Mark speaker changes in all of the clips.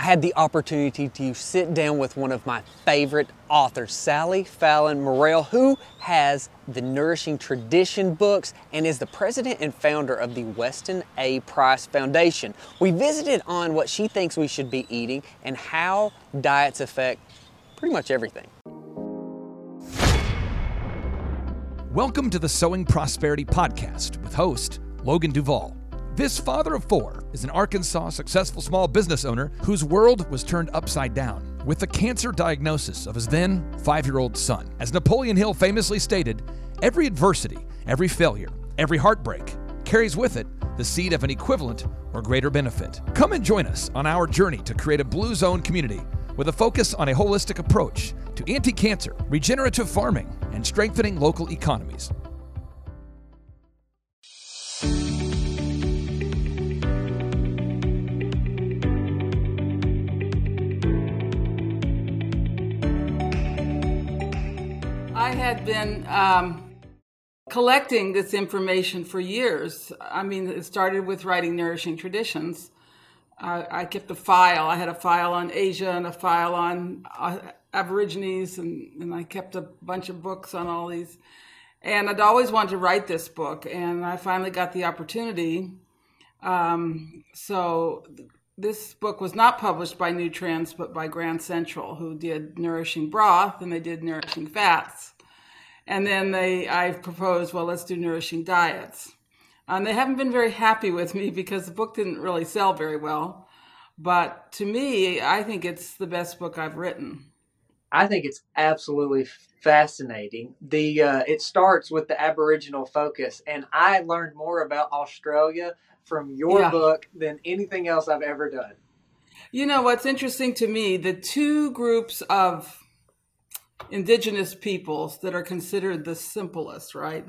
Speaker 1: I had the opportunity to sit down with one of my favorite authors, Sally Fallon Morell, who has the Nourishing Tradition books and is the president and founder of the Weston A. Price Foundation. We visited on what she thinks we should be eating and how diets affect pretty much everything.
Speaker 2: Welcome to the Sowing Prosperity Podcast with host Logan Duvall. This father of four is an Arkansas successful small business owner whose world was turned upside down with the cancer diagnosis of his then five year old son. As Napoleon Hill famously stated, every adversity, every failure, every heartbreak carries with it the seed of an equivalent or greater benefit. Come and join us on our journey to create a blue zone community with a focus on a holistic approach to anti cancer, regenerative farming, and strengthening local economies.
Speaker 3: I had been um, collecting this information for years. I mean, it started with writing Nourishing Traditions. Uh, I kept a file. I had a file on Asia and a file on uh, Aborigines, and, and I kept a bunch of books on all these. And I'd always wanted to write this book, and I finally got the opportunity. Um, so this book was not published by NewTrends, but by Grand Central, who did Nourishing Broth and they did Nourishing Fats. And then they, I proposed, well, let's do Nourishing Diets. And they haven't been very happy with me because the book didn't really sell very well. But to me, I think it's the best book I've written.
Speaker 1: I think it's absolutely fascinating. The uh, it starts with the Aboriginal focus, and I learned more about Australia from your yeah. book than anything else I've ever done.
Speaker 3: You know what's interesting to me? The two groups of indigenous peoples that are considered the simplest, right,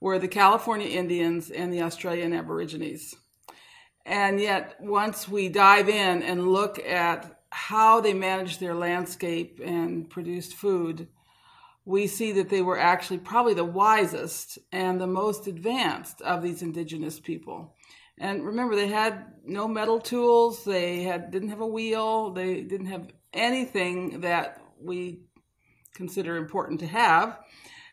Speaker 3: were the California Indians and the Australian Aborigines. And yet, once we dive in and look at how they managed their landscape and produced food, we see that they were actually probably the wisest and the most advanced of these indigenous people. And remember, they had no metal tools. They had didn't have a wheel. They didn't have anything that we consider important to have,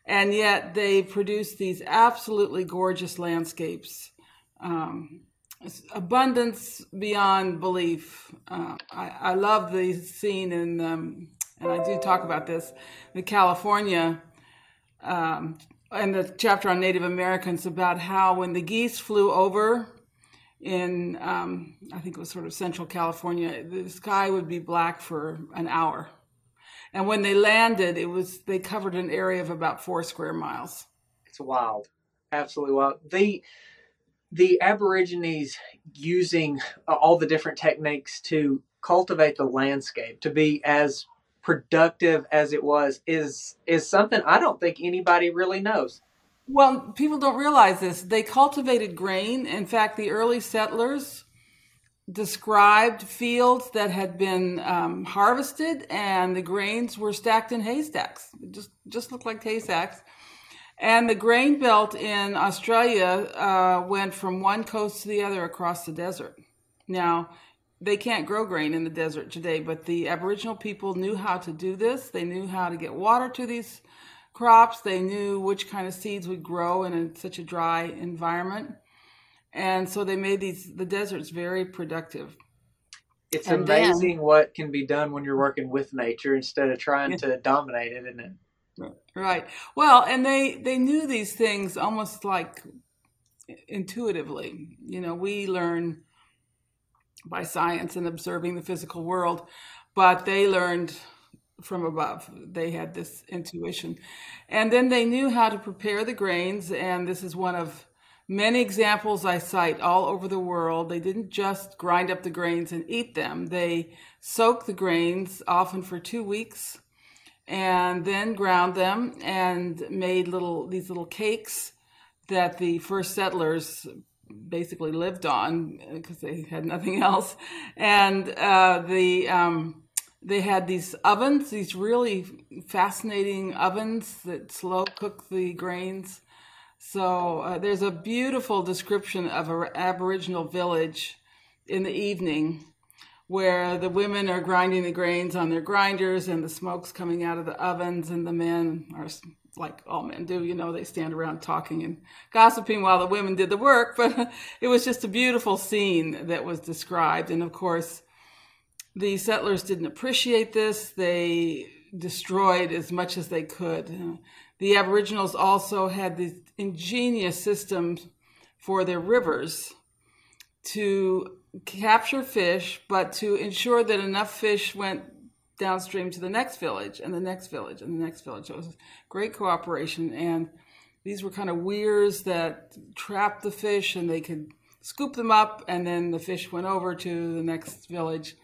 Speaker 3: and yet they produce these absolutely gorgeous landscapes. Um, abundance beyond belief. Uh, I, I, love the scene in, um, and I do talk about this, the California, um, and the chapter on Native Americans about how when the geese flew over in, um, I think it was sort of central California, the sky would be black for an hour. And when they landed, it was they covered an area of about four square miles.
Speaker 1: It's wild, absolutely wild. The the Aborigines using uh, all the different techniques to cultivate the landscape to be as productive as it was is is something I don't think anybody really knows.
Speaker 3: Well, people don't realize this. They cultivated grain. In fact, the early settlers described fields that had been um, harvested, and the grains were stacked in haystacks. It just just looked like haystacks. And the grain belt in Australia uh, went from one coast to the other across the desert. Now, they can't grow grain in the desert today, but the Aboriginal people knew how to do this. They knew how to get water to these crops. They knew which kind of seeds would grow in a, such a dry environment. And so they made these the deserts very productive.
Speaker 1: It's and amazing then, what can be done when you're working with nature instead of trying to dominate it, isn't it?
Speaker 3: Right. Well, and they they knew these things almost like intuitively. You know, we learn by science and observing the physical world, but they learned from above. They had this intuition. And then they knew how to prepare the grains, and this is one of many examples I cite all over the world. They didn't just grind up the grains and eat them. They soaked the grains often for 2 weeks and then ground them and made little these little cakes that the first settlers basically lived on because they had nothing else and uh, the um, they had these ovens these really fascinating ovens that slow cook the grains so uh, there's a beautiful description of an aboriginal village in the evening where the women are grinding the grains on their grinders and the smoke's coming out of the ovens, and the men are like all men do, you know, they stand around talking and gossiping while the women did the work. But it was just a beautiful scene that was described. And of course, the settlers didn't appreciate this. They destroyed as much as they could. The Aboriginals also had these ingenious systems for their rivers to capture fish, but to ensure that enough fish went downstream to the next village and the next village and the next village. So it was great cooperation. And these were kind of weirs that trapped the fish and they could scoop them up and then the fish went over to the next village.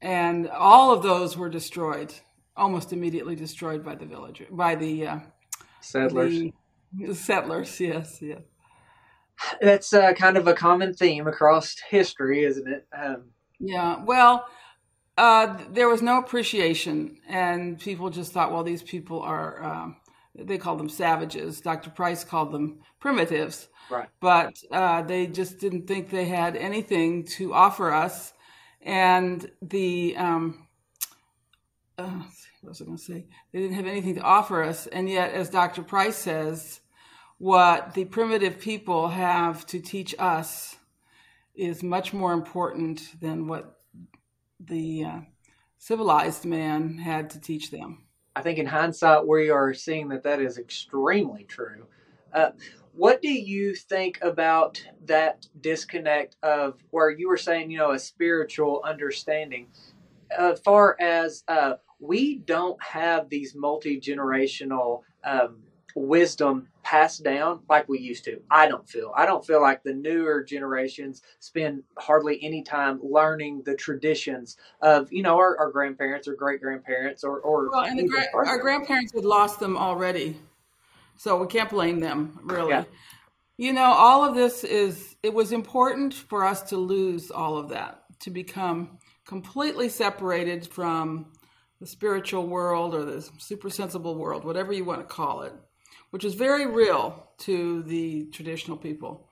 Speaker 3: And all of those were destroyed, almost immediately destroyed by the villager, by the uh,
Speaker 1: settlers.
Speaker 3: The settlers, yes, yes.
Speaker 1: That's uh, kind of a common theme across history, isn't it? Um,
Speaker 3: yeah. Well, uh, there was no appreciation, and people just thought, well, these people are. Um, they called them savages. Dr. Price called them primitives.
Speaker 1: Right.
Speaker 3: But uh, they just didn't think they had anything to offer us, and the um, uh, what was I going to say? They didn't have anything to offer us, and yet, as Dr. Price says, what the primitive people have to teach us is much more important than what the uh, civilized man had to teach them.
Speaker 1: I think in hindsight, we are seeing that that is extremely true. Uh, what do you think about that disconnect of where you were saying, you know, a spiritual understanding, as uh, far as uh, we don't have these multi generational um, wisdom passed down like we used to. I don't feel. I don't feel like the newer generations spend hardly any time learning the traditions of you know our, our grandparents or great grandparents or or
Speaker 3: well, and the gra- our grandparents had lost them already, so we can't blame them really. Yeah. You know, all of this is it was important for us to lose all of that to become completely separated from the spiritual world or the super sensible world, whatever you want to call it which is very real to the traditional people.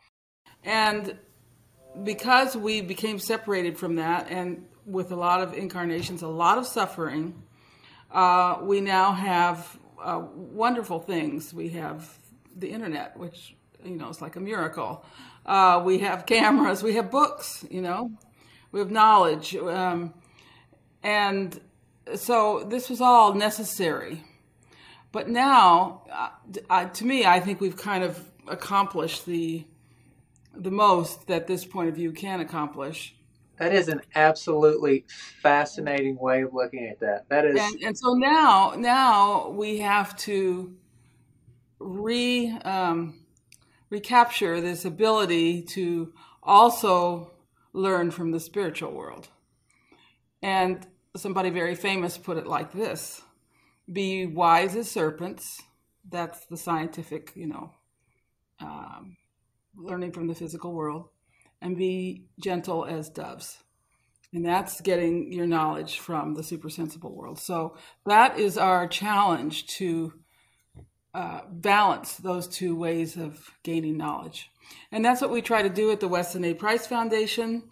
Speaker 3: And because we became separated from that, and with a lot of incarnations, a lot of suffering, uh, we now have uh, wonderful things. We have the internet, which you know is like a miracle. Uh, we have cameras. We have books. You know, we have knowledge, um, and so this was all necessary but now, uh, to me, I think we've kind of accomplished the the most that this point of view can accomplish.
Speaker 1: That is an absolutely fascinating way of looking at that. That is,
Speaker 3: and, and so now, now we have to re um, recapture this ability to also learn from the spiritual world. And somebody very famous put it like this be wise as serpents. That's the scientific, you know, um, learning from the physical world, and be gentle as doves. And that's getting your knowledge from the supersensible world. So that is our challenge to uh, balance those two ways of gaining knowledge. And that's what we try to do at the Weston A. Price Foundation.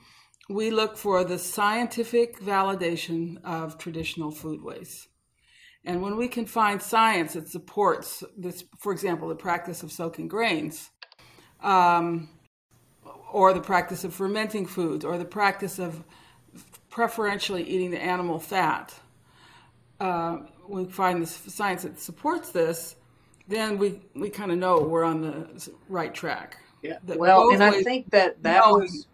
Speaker 3: We look for the scientific validation of traditional foodways. And when we can find science that supports this, for example, the practice of soaking grains, um, or the practice of fermenting foods, or the practice of preferentially eating the animal fat, uh, we find the science that supports this, then we, we kind of know we're on the right track.
Speaker 1: Yeah. well, and I think that that was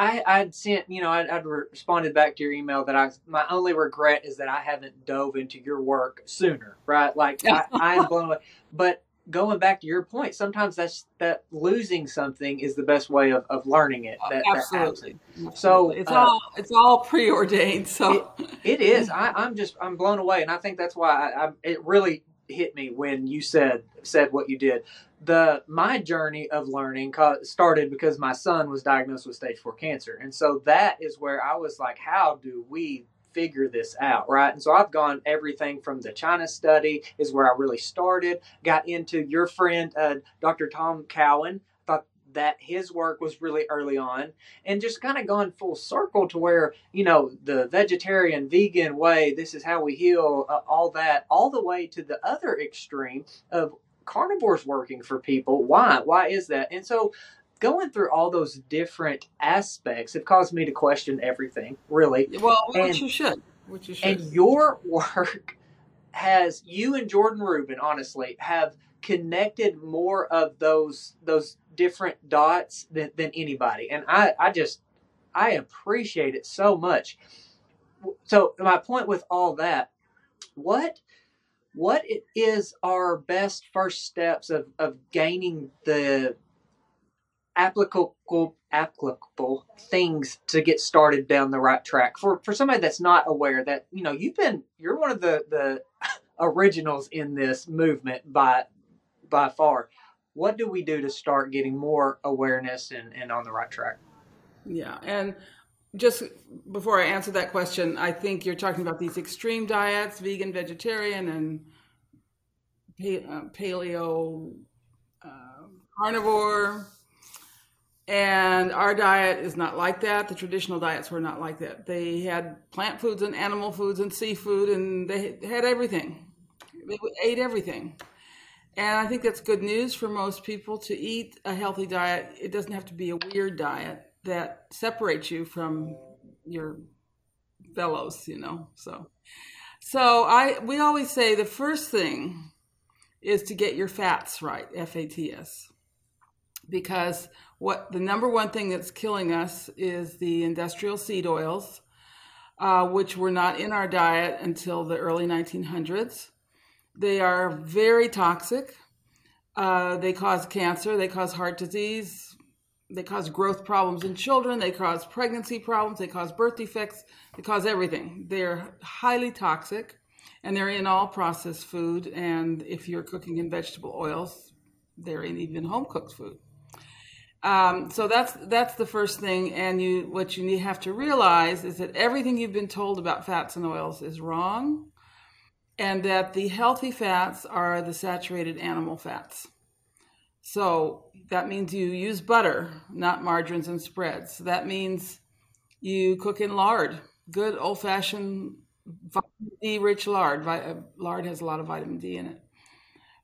Speaker 1: I I'd sent you know I'd, I'd, responded back to your email that I my only regret is that I haven't dove into your work sooner, right? Like I, I am blown away. But going back to your point, sometimes that's that losing something is the best way of, of learning it. That,
Speaker 3: Absolutely.
Speaker 1: That so
Speaker 3: it's uh, all it's all preordained. So
Speaker 1: it, it is. I, I'm just I'm blown away, and I think that's why I, I, it really hit me when you said said what you did the my journey of learning started because my son was diagnosed with stage 4 cancer. And so that is where i was like how do we figure this out right? And so i've gone everything from the china study is where i really started got into your friend uh, dr tom cowan. Thought that his work was really early on and just kind of gone full circle to where you know the vegetarian vegan way this is how we heal uh, all that all the way to the other extreme of carnivores working for people. Why? Why is that? And so going through all those different aspects have caused me to question everything really.
Speaker 3: Well which and, you should. Which you should.
Speaker 1: and your work has you and jordan rubin honestly have connected more of those those different dots than, than anybody. And i i just i appreciate it so much. So my point with all that what what is our best first steps of, of gaining the applicable applicable things to get started down the right track for for somebody that's not aware that you know you've been you're one of the the originals in this movement by by far. What do we do to start getting more awareness and, and on the right track?
Speaker 3: Yeah, and just before I answer that question, I think you're talking about these extreme diets, vegan, vegetarian, and uh, paleo, uh, carnivore. And our diet is not like that. The traditional diets were not like that. They had plant foods and animal foods and seafood, and they had everything. They ate everything. And I think that's good news for most people to eat a healthy diet. It doesn't have to be a weird diet that separates you from your fellows, you know. So so I we always say the first thing is to get your fats right, F A T S. Because what the number one thing that's killing us is the industrial seed oils, uh, which were not in our diet until the early 1900s. They are very toxic. Uh, they cause cancer, they cause heart disease, they cause growth problems in children, they cause pregnancy problems, they cause birth defects, they cause everything. They're highly toxic and they're in all processed food. And if you're cooking in vegetable oils, they're in even home cooked food. Um, so that's that's the first thing, and you what you need, have to realize is that everything you've been told about fats and oils is wrong and that the healthy fats are the saturated animal fats. So that means you use butter, not margarines and spreads. That means you cook in lard, good old fashioned vitamin D rich lard. Uh, lard has a lot of vitamin D in it.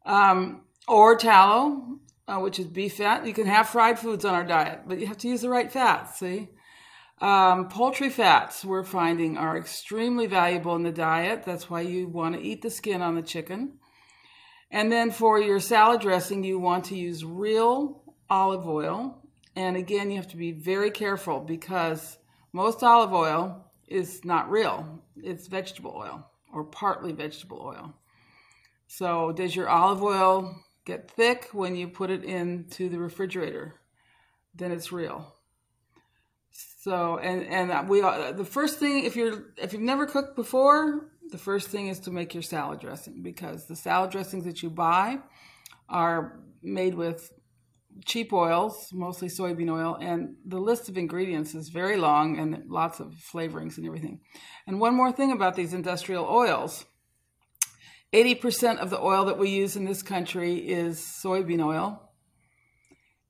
Speaker 3: Um, or tallow, uh, which is beef fat. You can have fried foods on our diet, but you have to use the right fats, see? Um, poultry fats we're finding are extremely valuable in the diet. That's why you want to eat the skin on the chicken. And then for your salad dressing, you want to use real olive oil. And again, you have to be very careful because most olive oil is not real, it's vegetable oil or partly vegetable oil. So, does your olive oil get thick when you put it into the refrigerator? Then it's real. So and and we uh, the first thing if you're if you've never cooked before, the first thing is to make your salad dressing because the salad dressings that you buy are made with cheap oils, mostly soybean oil, and the list of ingredients is very long and lots of flavorings and everything. And one more thing about these industrial oils 80% of the oil that we use in this country is soybean oil,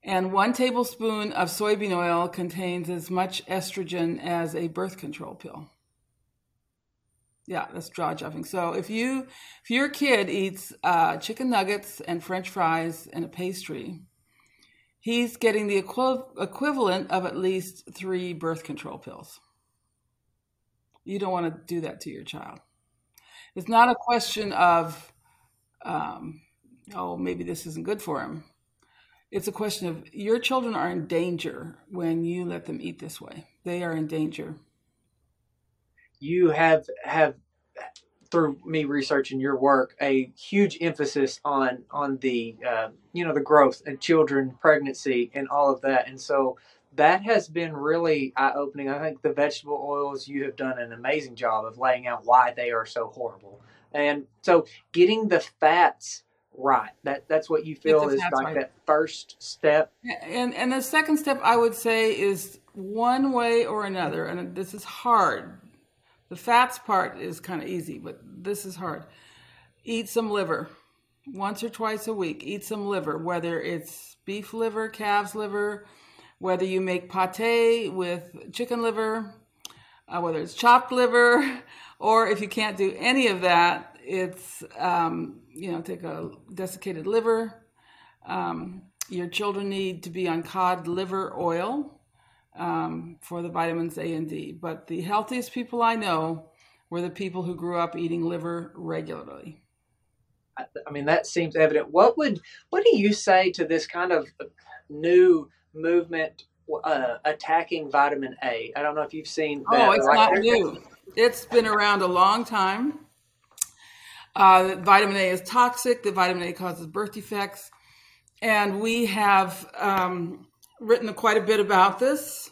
Speaker 3: and one tablespoon of soybean oil contains as much estrogen as a birth control pill. Yeah, that's jaw dropping. So if you if your kid eats uh, chicken nuggets and French fries and a pastry, he's getting the equi- equivalent of at least three birth control pills. You don't want to do that to your child. It's not a question of, um, oh, maybe this isn't good for him it's a question of your children are in danger when you let them eat this way. They are in danger.
Speaker 1: You have have through me researching your work a huge emphasis on on the uh, you know the growth and children pregnancy and all of that and so that has been really eye opening. I think the vegetable oils you have done an amazing job of laying out why they are so horrible. And so getting the fats right. That that's what you feel is like right. that first step.
Speaker 3: And and the second step I would say is one way or another, and this is hard. The fats part is kind of easy, but this is hard. Eat some liver. once or twice a week. Eat some liver, whether it's beef liver, calf's liver, whether you make pate with chicken liver, uh, whether it's chopped liver, or if you can't do any of that, it's, um, you know, take a desiccated liver. Um, your children need to be on cod liver oil um, for the vitamins A and D. But the healthiest people I know were the people who grew up eating liver regularly.
Speaker 1: I mean, that seems evident. What would what do you say to this kind of new movement uh, attacking vitamin A? I don't know if you've seen.
Speaker 3: That. Oh, it's not new. It's been around a long time. Uh, vitamin A is toxic. The vitamin A causes birth defects, and we have um, written quite a bit about this.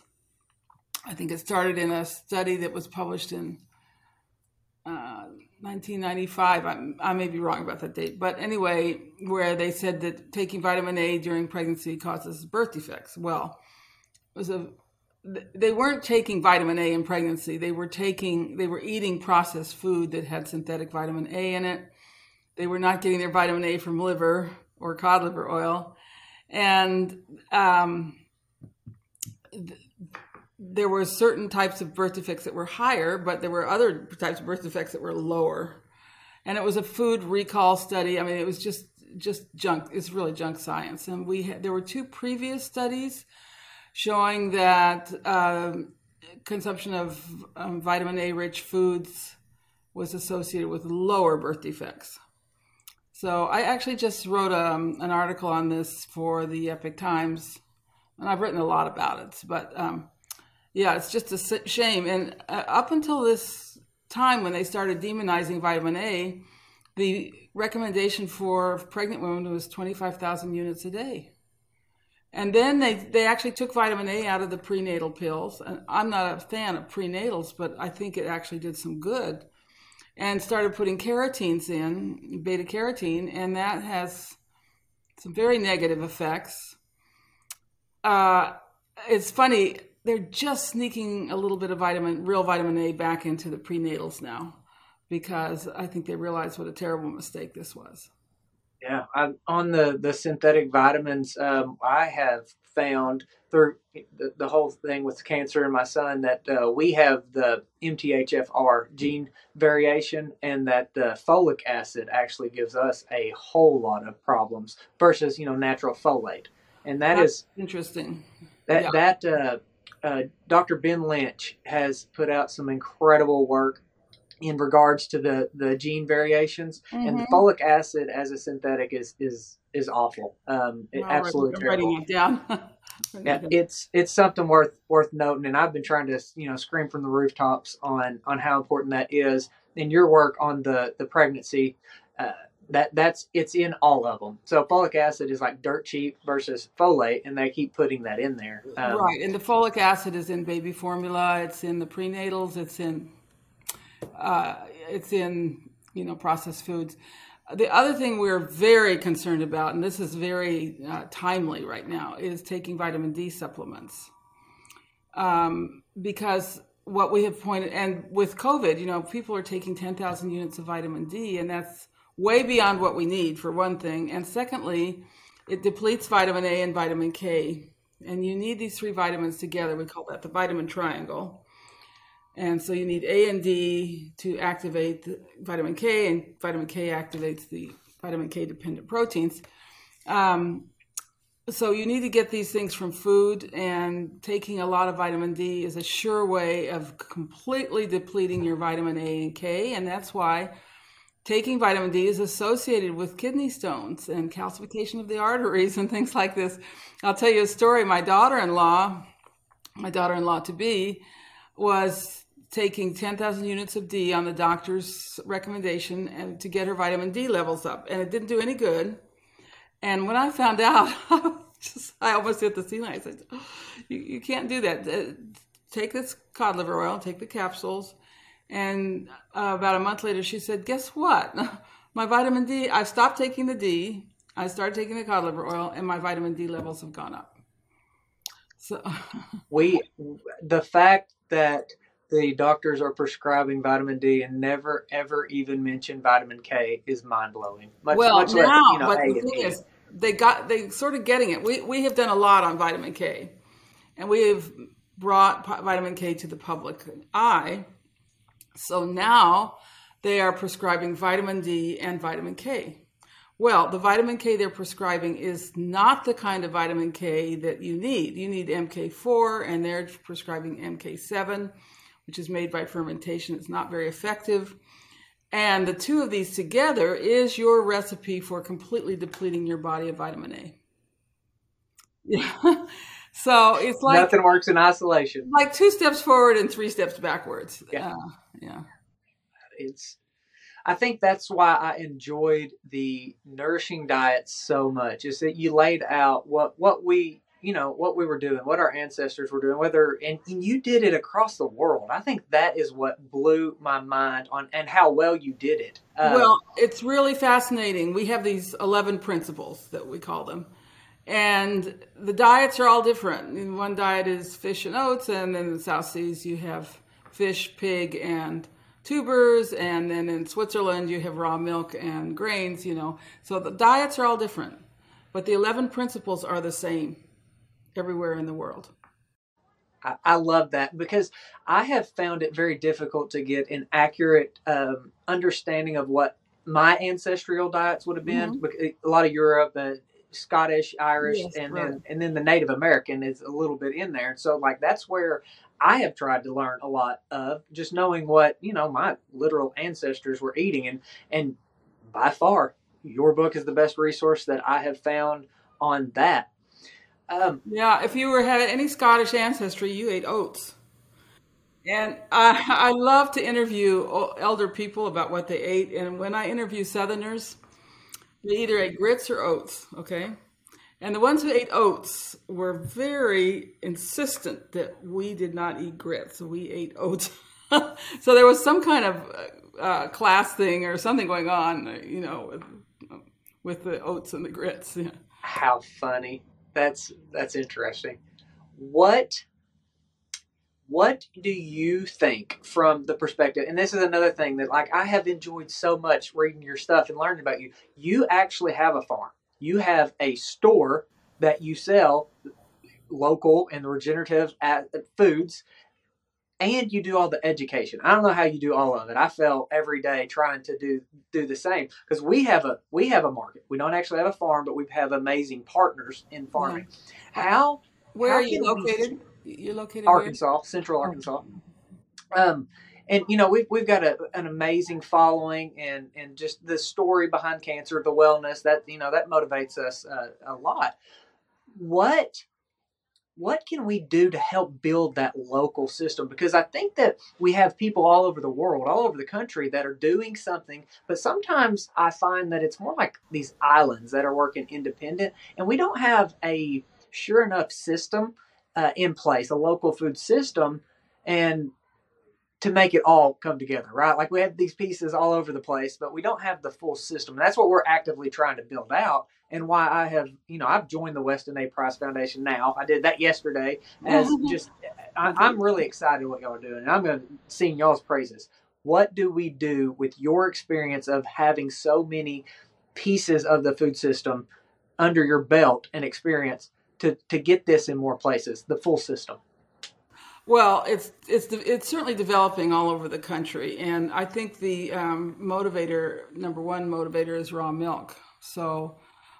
Speaker 3: I think it started in a study that was published in uh, 1995. I, I, may be wrong about that date, but anyway, where they said that taking vitamin A during pregnancy causes birth defects. Well, it was a they weren't taking vitamin A in pregnancy. They were taking they were eating processed food that had synthetic vitamin A in it. They were not getting their vitamin A from liver or cod liver oil, and um, there were certain types of birth defects that were higher, but there were other types of birth defects that were lower. And it was a food recall study. I mean, it was just just junk. It's really junk science. And we there were two previous studies showing that um, consumption of um, vitamin A rich foods was associated with lower birth defects. So I actually just wrote um, an article on this for the Epoch Times, and I've written a lot about it. But um, yeah, it's just a shame. And uh, up until this time, when they started demonizing vitamin A, the recommendation for pregnant women was 25,000 units a day. And then they, they actually took vitamin A out of the prenatal pills. And I'm not a fan of prenatals, but I think it actually did some good. And started putting carotenes in, beta carotene, and that has some very negative effects. Uh, it's funny, they're just sneaking a little bit of vitamin, real vitamin A, back into the prenatals now, because I think they realize what a terrible mistake this was.
Speaker 1: Yeah, I, on the the synthetic vitamins, um, I have found through the, the, whole thing with cancer and my son that uh, we have the MTHFR gene variation, and that the folic acid actually gives us a whole lot of problems versus you know natural folate, and that
Speaker 3: That's
Speaker 1: is
Speaker 3: interesting.
Speaker 1: That yeah. that uh, uh, Dr. Ben Lynch has put out some incredible work in regards to the the gene variations mm-hmm. and the mm-hmm. folic acid as a synthetic is is is awful um it, absolutely
Speaker 3: writing it down
Speaker 1: yeah, it's it's something worth worth noting and i've been trying to you know scream from the rooftops on on how important that is in your work on the the pregnancy uh, that that's it's in all of them. So folic acid is like dirt cheap versus folate, and they keep putting that in there.
Speaker 3: Um, right, and the folic acid is in baby formula. It's in the prenatals. It's in uh, it's in you know processed foods. The other thing we're very concerned about, and this is very uh, timely right now, is taking vitamin D supplements. Um, because what we have pointed, and with COVID, you know, people are taking 10,000 units of vitamin D, and that's way beyond what we need, for one thing. And secondly, it depletes vitamin A and vitamin K. And you need these three vitamins together. We call that the vitamin triangle. And so you need A and D to activate vitamin K, and vitamin K activates the vitamin K dependent proteins. Um, so you need to get these things from food, and taking a lot of vitamin D is a sure way of completely depleting your vitamin A and K, and that's why taking vitamin D is associated with kidney stones and calcification of the arteries and things like this. I'll tell you a story. My daughter-in-law, my daughter-in-law to be, was taking 10,000 units of D on the doctor's recommendation and to get her vitamin D levels up, and it didn't do any good. And when I found out, just, I almost hit the ceiling. I said, "You, you can't do that. Uh, take this cod liver oil, take the capsules." And uh, about a month later, she said, "Guess what? My vitamin D. I stopped taking the D. I started taking the cod liver oil, and my vitamin D levels have gone up."
Speaker 1: So we, the fact that the doctors are prescribing vitamin D and never ever even mention vitamin K is mind blowing.
Speaker 3: well, much now, you know, but the thing is, they got they sort of getting it. We we have done a lot on vitamin K, and we have brought vitamin K to the public eye. So now they are prescribing vitamin D and vitamin K. Well, the vitamin K they're prescribing is not the kind of vitamin K that you need. You need MK4, and they're prescribing MK7, which is made by fermentation. It's not very effective. And the two of these together is your recipe for completely depleting your body of vitamin A. Yeah. so it's like
Speaker 1: nothing works in isolation.
Speaker 3: Like two steps forward and three steps backwards. Yeah. Uh, yeah.
Speaker 1: It's I think that's why I enjoyed the nourishing diet so much. Is that you laid out what what we you know what we were doing, what our ancestors were doing, whether and, and you did it across the world. I think that is what blew my mind on and how well you did it.
Speaker 3: Uh, well, it's really fascinating. We have these eleven principles that we call them. And the diets are all different. One diet is fish and oats, and then in the South Seas you have fish, pig, and tubers and then in Switzerland you have raw milk and grains, you know. So the diets are all different, but the 11 principles are the same everywhere in the world.
Speaker 1: I, I love that because I have found it very difficult to get an accurate um, understanding of what my ancestral diets would have been. Mm-hmm. A lot of Europe, uh, Scottish, Irish, yes, and right. then and then the Native American is a little bit in there. So like that's where I have tried to learn a lot of just knowing what you know my literal ancestors were eating, and and by far your book is the best resource that I have found on that.
Speaker 3: Um, yeah, if you were had any Scottish ancestry, you ate oats. And I, I love to interview elder people about what they ate. And when I interview Southerners, they either ate grits or oats. Okay, and the ones who ate oats were very insistent that we did not eat grits. We ate oats. so there was some kind of uh, class thing or something going on, you know, with, with the oats and the grits. Yeah.
Speaker 1: How funny. That's that's interesting. What what do you think from the perspective and this is another thing that like i have enjoyed so much reading your stuff and learning about you you actually have a farm you have a store that you sell local and regenerative uh, foods and you do all the education. I don't know how you do all of it. I fell every day trying to do do the same because we have a we have a market. We don't actually have a farm, but we have amazing partners in farming. Yeah. How
Speaker 3: where how are you located? You're located
Speaker 1: Arkansas, where? Central Arkansas. Um, and you know we've we've got a, an amazing following and and just the story behind cancer the wellness that you know that motivates us uh, a lot what what can we do to help build that local system? Because i think that we have people all over the world all over the country that are doing something but sometimes i find that it's more like these islands that are working independent and we don't have a sure enough system uh, in place a local food system and to make it all come together, right? Like we have these pieces all over the place, but we don't have the full system. And that's what we're actively trying to build out. And why I have, you know, I've joined the Weston A. Price Foundation now. I did that yesterday as just, I, am really excited what y'all are doing. And I'm going to sing y'all's praises. What do we do with your experience of having so many pieces of the food system under your belt and experience to, to get this in more places, the full system?
Speaker 3: Well, it's it's it's certainly developing all over the country, and I think the um, motivator number one motivator is raw milk. So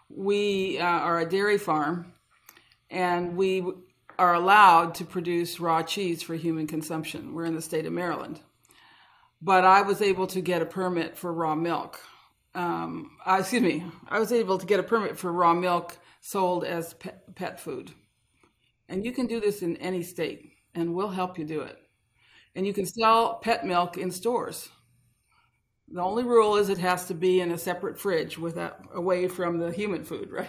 Speaker 3: we uh, are a dairy farm, and we are allowed to produce raw cheese for human consumption. We're in the state of Maryland, but I was able to get a permit for raw milk. Um, uh, excuse me, I was able to get a permit for raw milk sold as pet food, and you can do this in any state and we'll help you do it. And you can sell pet milk in stores. The only rule is it has to be in a separate fridge without away from the human food, right?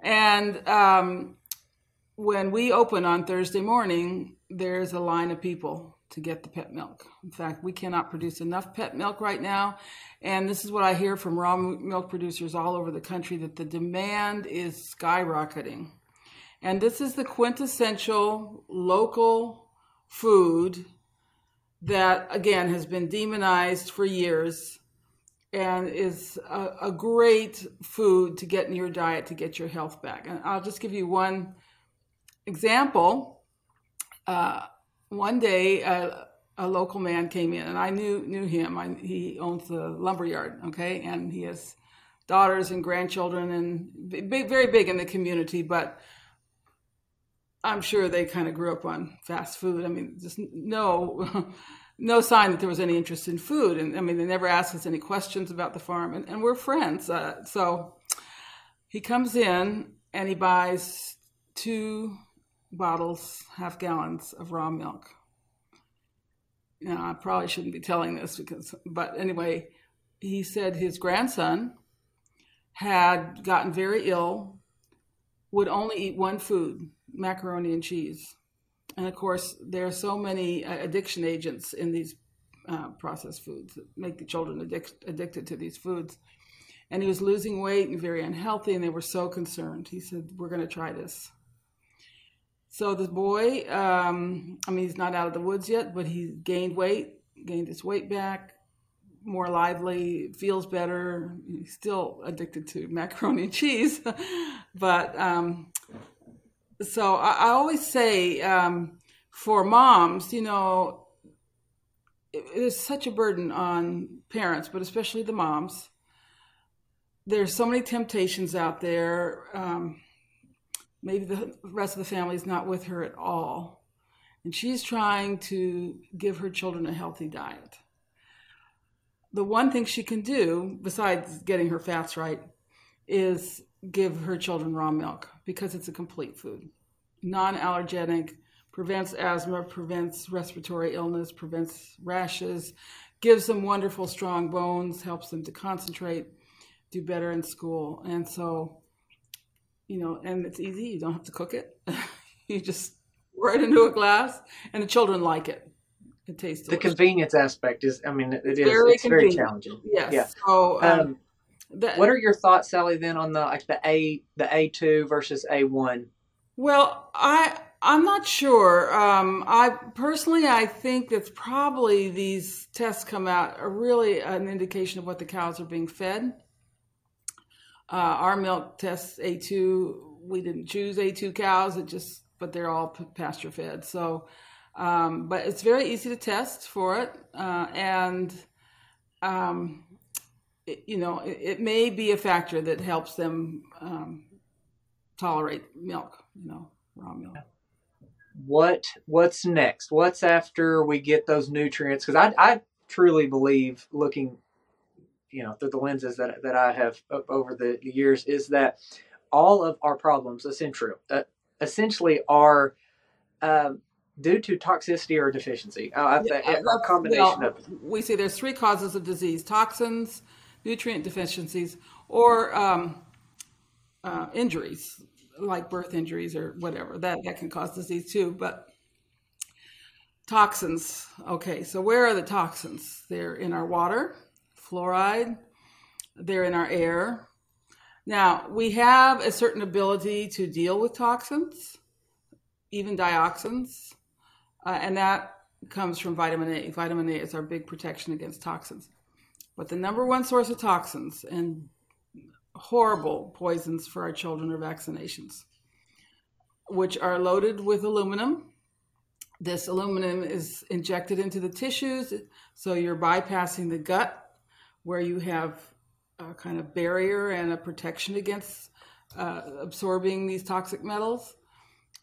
Speaker 3: and um, when we open on Thursday morning, there's a line of people to get the pet milk. In fact, we cannot produce enough pet milk right now. And this is what I hear from raw milk producers all over the country that the demand is skyrocketing. And this is the quintessential local food that again has been demonized for years and is a, a, great food to get in your diet to get your health back. And I'll just give you one example. Uh, one day, a local man came in, and I knew knew him. I, he owns the lumber yard, okay, and he has daughters and grandchildren, and big, very big in the community. But I'm sure they kind of grew up on fast food. I mean, just no. no sign that there was any interest in food. And I mean, they never asked us any questions about the farm, and, and we're friends. Uh, so he comes in and he buys two bottles, half gallons of raw milk. Now, I probably shouldn't be telling this because, but anyway, he said his grandson had gotten very ill, would only eat one food macaroni and cheese and of course, there are so many uh, addiction agents in these uh, processed foods that make the children addic- addicted to these foods. And he was losing weight and very unhealthy, and they were so concerned. He said, We're going to try this. So the boy, um, I mean, he's not out of the woods yet, but he gained weight, gained his weight back, more lively, feels better. He's still addicted to macaroni and cheese, but um, so I, I always say um, for moms, you know, it, it is such a burden on parents, but especially the moms. There's so many temptations out there. Um, maybe the rest of the family is not with her at all. And she's trying to give her children a healthy diet. The one thing she can do, besides getting her fats right, is give her children raw milk because it's a complete food. Non allergenic, prevents asthma, prevents respiratory illness, prevents rashes, gives them wonderful, strong bones, helps them to concentrate, do better in school. And so, you know, and it's easy. You don't have to cook it. you just pour it into a glass, and the children like it. It tastes delicious.
Speaker 1: the convenience aspect is. I mean, it is. Very it's very challenging.
Speaker 3: Yes. Yeah. So. Um, um,
Speaker 1: the, what are your thoughts, Sally? Then on the like the A the A two versus A one.
Speaker 3: Well, I I'm not sure. Um, I personally, I think that probably these tests come out are really an indication of what the cows are being fed. Uh, our milk tests A2. We didn't choose A2 cows. It just, but they're all pasture fed. So, um, but it's very easy to test for it, uh, and um, it, you know, it, it, may be a factor that helps them um, tolerate milk, you know, raw milk.
Speaker 1: What what's next? What's after we get those nutrients? Because I I truly believe looking, you know, through the lenses that that I have over the years is that all of our problems, essentially, uh, essentially are. Um, due to toxicity or deficiency. Uh, yeah, a combination well, of.
Speaker 3: We say there's three causes of disease: toxins, nutrient deficiencies, or um, uh, injuries like birth injuries or whatever that that can cause disease too but toxins. Okay so where are the toxins? They're in our water fluoride they're in our air. Now we have a certain ability to deal with toxins even dioxins uh, and that comes from vitamin a. Vitamin a is our big protection against toxins but the number one source of toxins and horrible poisons for our children are vaccinations, which are loaded with aluminum. This aluminum is injected into the tissues, so you're bypassing the gut, where you have a kind of barrier and a protection against uh, absorbing these toxic metals.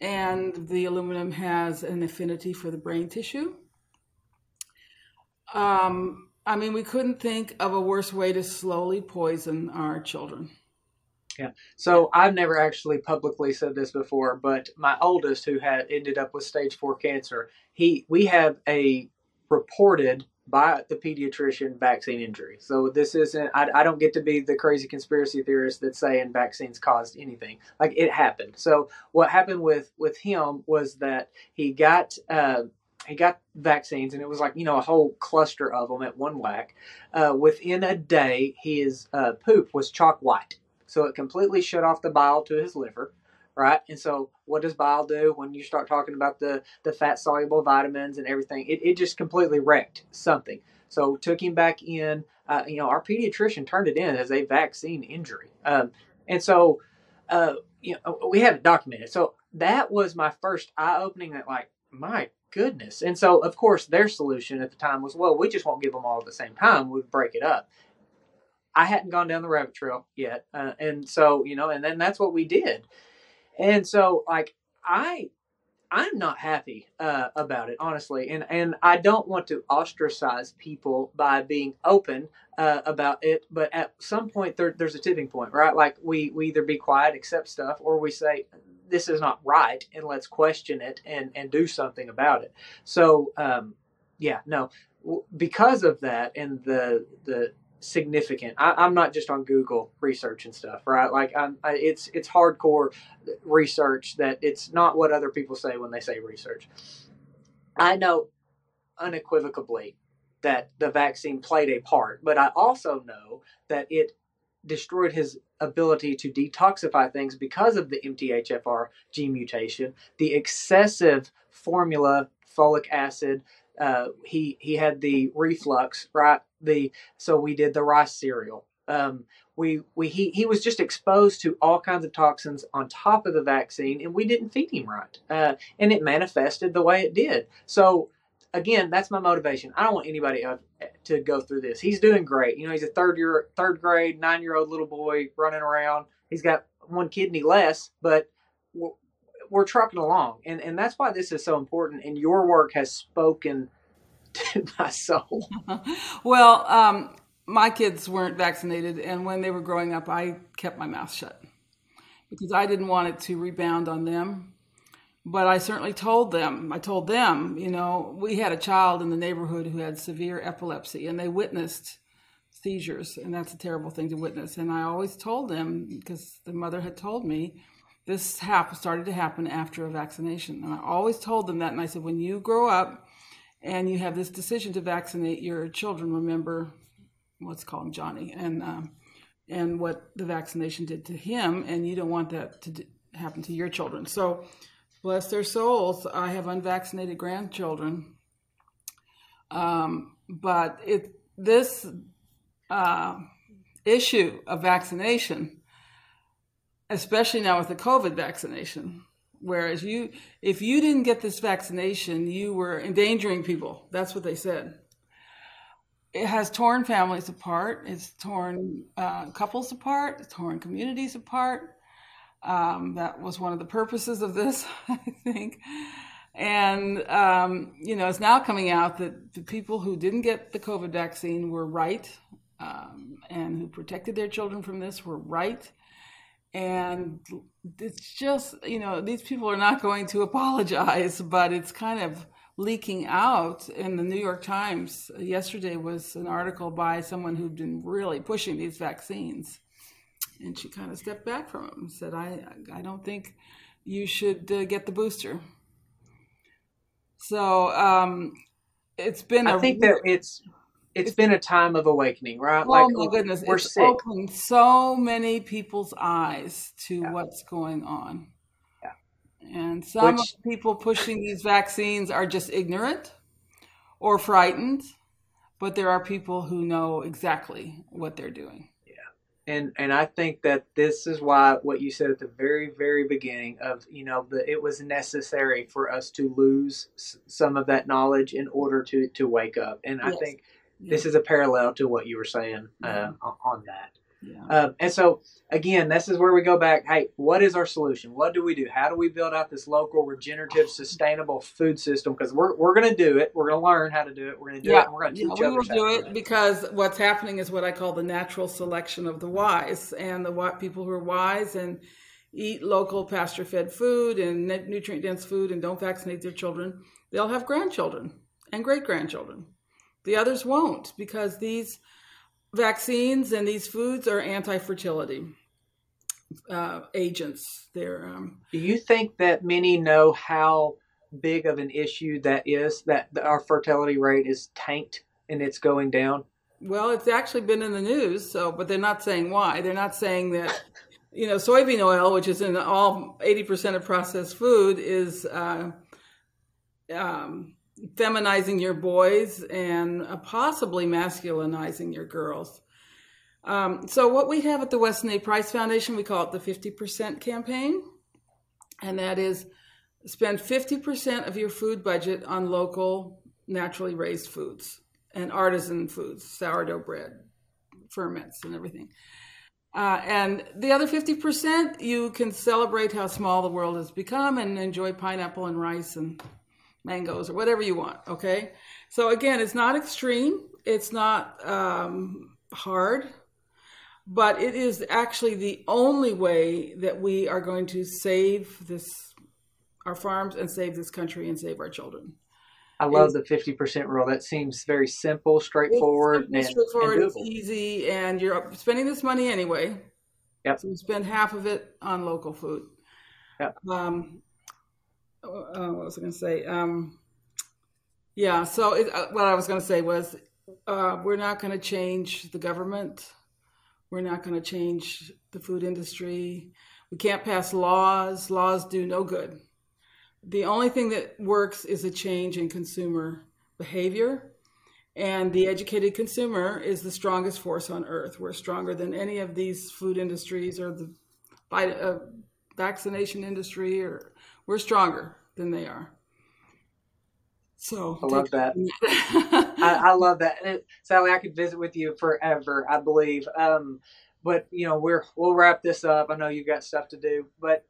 Speaker 3: And the aluminum has an affinity for the brain tissue. Um, I mean, we couldn't think of a worse way to slowly poison our children.
Speaker 1: Yeah. So I've never actually publicly said this before, but my oldest, who had ended up with stage four cancer, he we have a reported by the pediatrician vaccine injury. So this isn't. I, I don't get to be the crazy conspiracy theorist that's saying vaccines caused anything. Like it happened. So what happened with with him was that he got. Uh, he got vaccines, and it was like you know a whole cluster of them at one whack. Uh, within a day, his uh, poop was chalk white, so it completely shut off the bile to his liver. right? And so, what does bile do when you start talking about the the fat soluble vitamins and everything? It it just completely wrecked something. So took him back in. Uh, you know, our pediatrician turned it in as a vaccine injury, um, and so uh, you know we had it documented. So that was my first eye opening. That like my goodness. And so, of course, their solution at the time was, well, we just won't give them all at the same time. We'd break it up. I hadn't gone down the rabbit trail yet. Uh, and so, you know, and then that's what we did. And so, like, I, I'm not happy uh, about it, honestly, and and I don't want to ostracize people by being open uh, about it. But at some point, there, there's a tipping point, right? Like we we either be quiet, accept stuff, or we say this is not right and let's question it and and do something about it. So um, yeah no. Because of that and the the significant I, am not just on google research and stuff right? Like I'm, I, it's it's hardcore research that it's not what other people say when they say research. I know unequivocally that the vaccine played a part but i also know that it destroyed his ability to detoxify things because of the MTHFR gene mutation, the excessive formula folic acid. Uh, he he had the reflux, right? The so we did the rice cereal. Um, we we he he was just exposed to all kinds of toxins on top of the vaccine, and we didn't feed him right, uh, and it manifested the way it did. So again, that's my motivation. I don't want anybody to go through this. He's doing great. You know, he's a third year, third grade, nine year old little boy running around. He's got one kidney less, but we're, we're trucking along, and and that's why this is so important. And your work has spoken to my soul.
Speaker 3: well, um, my kids weren't vaccinated, and when they were growing up, I kept my mouth shut because I didn't want it to rebound on them but I certainly told them, I told them, you know, we had a child in the neighborhood who had severe epilepsy and they witnessed seizures, and that's a terrible thing to witness. And I always told them, because the mother had told me, this happened, started to happen after a vaccination. And I always told them that. And I said, when you grow up and you have this decision to vaccinate your children, remember, let's call him Johnny, and, um, and what the vaccination did to him, and you don't want that to happen to your children. So, bless their souls, I have unvaccinated grandchildren. Um, but it this uh, issue of vaccination, especially now with the COVID vaccination, whereas you, if you didn't get this vaccination, you were endangering people. That's what they said. It has torn families apart. It's torn uh, couples apart. It's torn communities apart. Um, that was one of the purposes of this, I think. And, um, you know, it's now coming out that the people who didn't get the COVID vaccine were right um, and who protected their children from this were right. And it's just, you know, these people are not going to apologize, but it's kind of leaking out in the New York Times. Yesterday was an article by someone who'd been really pushing these vaccines and she kind of stepped back from him and said, "I I don't think you should uh, get the booster." So um, it's been.
Speaker 1: I think that it's it's been a time of awakening, right?
Speaker 3: Oh like, my goodness, we're it's sick. opened so many people's eyes to yeah. what's going on. Yeah. And some Which, people pushing these vaccines are just ignorant or frightened, but there are people who know exactly what they're doing
Speaker 1: and and I think that this is why what you said at the very very beginning of you know the it was necessary for us to lose some of that knowledge in order to to wake up, and yes. I think this is a parallel to what you were saying uh, on that. Yeah. Um, and so again, this is where we go back. Hey, what is our solution? What do we do? How do we build out this local, regenerative, sustainable food system? Because we're, we're going to do it. We're going to learn how to do it. We're going to do yeah. it. we're going to teach yeah, we will
Speaker 3: do it because what's happening is what I call the natural selection of the wise, and the people who are wise and eat local pasture-fed food and nutrient-dense food and don't vaccinate their children, they'll have grandchildren and great-grandchildren. The others won't because these vaccines and these foods are anti-fertility uh, agents. They're. Um,
Speaker 1: Do you think that many know how big of an issue that is? That our fertility rate is tanked and it's going down.
Speaker 3: Well, it's actually been in the news. So, but they're not saying why. They're not saying that you know, soybean oil, which is in all 80% of processed food, is uh, um, feminizing your boys and possibly masculinizing your girls. Um, so, what we have at the Weston A. Price Foundation, we call it the 50% campaign. And that is spend 50% of your food budget on local, naturally raised foods and artisan foods, sourdough bread, ferments, and everything. Uh, and the other 50%, you can celebrate how small the world has become and enjoy pineapple and rice and mangoes or whatever you want. Okay. So, again, it's not extreme, it's not um, hard, but it is actually the only way that we are going to save this, our farms, and save this country and save our children.
Speaker 1: I love the fifty percent rule. That seems very simple, straightforward,
Speaker 3: it's simple, straightforward. And it's easy, and you're spending this money anyway.
Speaker 1: Yep.
Speaker 3: So you spend half of it on local food.
Speaker 1: Yep.
Speaker 3: Um, uh, what was I going to say? Um, yeah. So it, uh, what I was going to say was, uh, we're not going to change the government. We're not going to change the food industry. We can't pass laws. Laws do no good the only thing that works is a change in consumer behavior. And the educated consumer is the strongest force on earth. We're stronger than any of these food industries or the uh, vaccination industry, or we're stronger than they are. So
Speaker 1: I love that. I, I, love that. It, Sally, I could visit with you forever. I believe. Um, but you know, we're we'll wrap this up. I know you've got stuff to do, but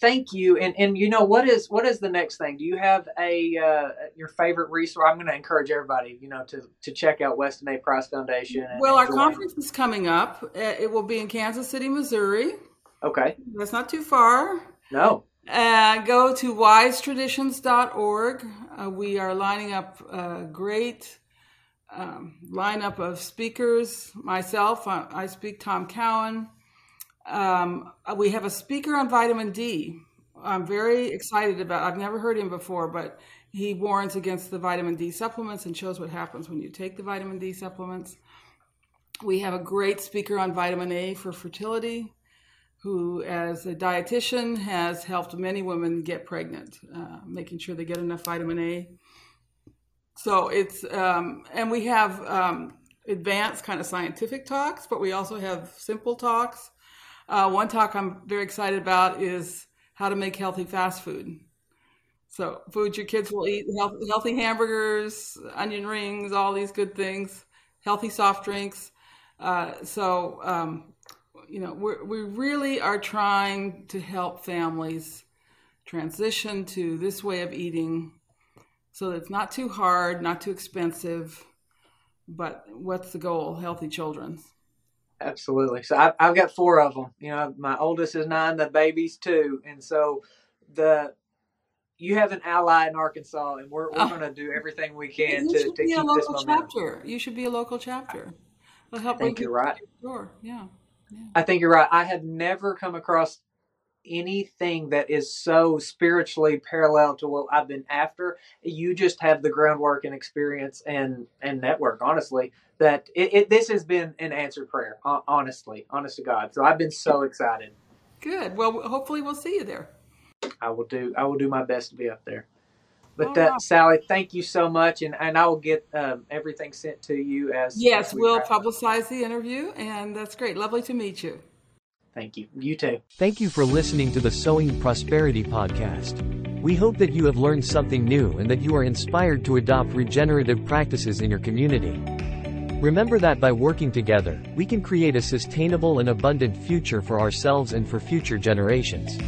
Speaker 1: thank you. And and you know what is what is the next thing? Do you have a uh, your favorite resource? I'm going to encourage everybody, you know, to to check out Weston A. Price Foundation.
Speaker 3: well, our conference is coming up. Uh, it will be in Kansas City, Missouri.
Speaker 1: Okay,
Speaker 3: that's not too far.
Speaker 1: No.
Speaker 3: Uh, go to wisetraditions.org. Uh, we are lining up a great um, lineup of speakers. Myself, I, I speak Tom Cowan. Um, we have a speaker on vitamin D. I'm very excited about. I've never heard him before, but he warns against the vitamin D supplements and shows what happens when you take the vitamin D supplements. We have a great speaker on vitamin A for fertility, who, as a dietitian, has helped many women get pregnant, uh, making sure they get enough vitamin A. So it's, um, and we have um, advanced kind of scientific talks, but we also have simple talks uh, one talk I'm very excited about is how to make healthy fast food. So, food your kids will eat healthy hamburgers, onion rings, all these good things, healthy soft drinks. Uh, so, um, you know, we we really are trying to help families transition to this way of eating so that it's not too hard, not too expensive. But what's the goal? Healthy children.
Speaker 1: Absolutely. So I, I've got four of them. You know, my oldest is nine, the baby's two, and so the you have an ally in Arkansas, and we're, we're oh. going to do everything we can to, to keep this momentum.
Speaker 3: Chapter. You should be a local chapter.
Speaker 1: I'll help I think you're right.
Speaker 3: Sure.
Speaker 1: Yeah. I think you're right. I have never come across anything that is so spiritually parallel to what I've been after. You just have the groundwork and experience and and network. Honestly, that it, it this has been an answered prayer. Honestly, honest to God. So I've been so excited.
Speaker 3: Good. Well, hopefully we'll see you there.
Speaker 1: I will do. I will do my best to be up there. But uh, Sally, thank you so much, and, and I will get um, everything sent to you as
Speaker 3: yes, as we will publicize the interview, and that's great. Lovely to meet you.
Speaker 1: Thank you. You too.
Speaker 4: Thank you for listening to the Sowing Prosperity podcast. We hope that you have learned something new and that you are inspired to adopt regenerative practices in your community. Remember that by working together, we can create a sustainable and abundant future for ourselves and for future generations.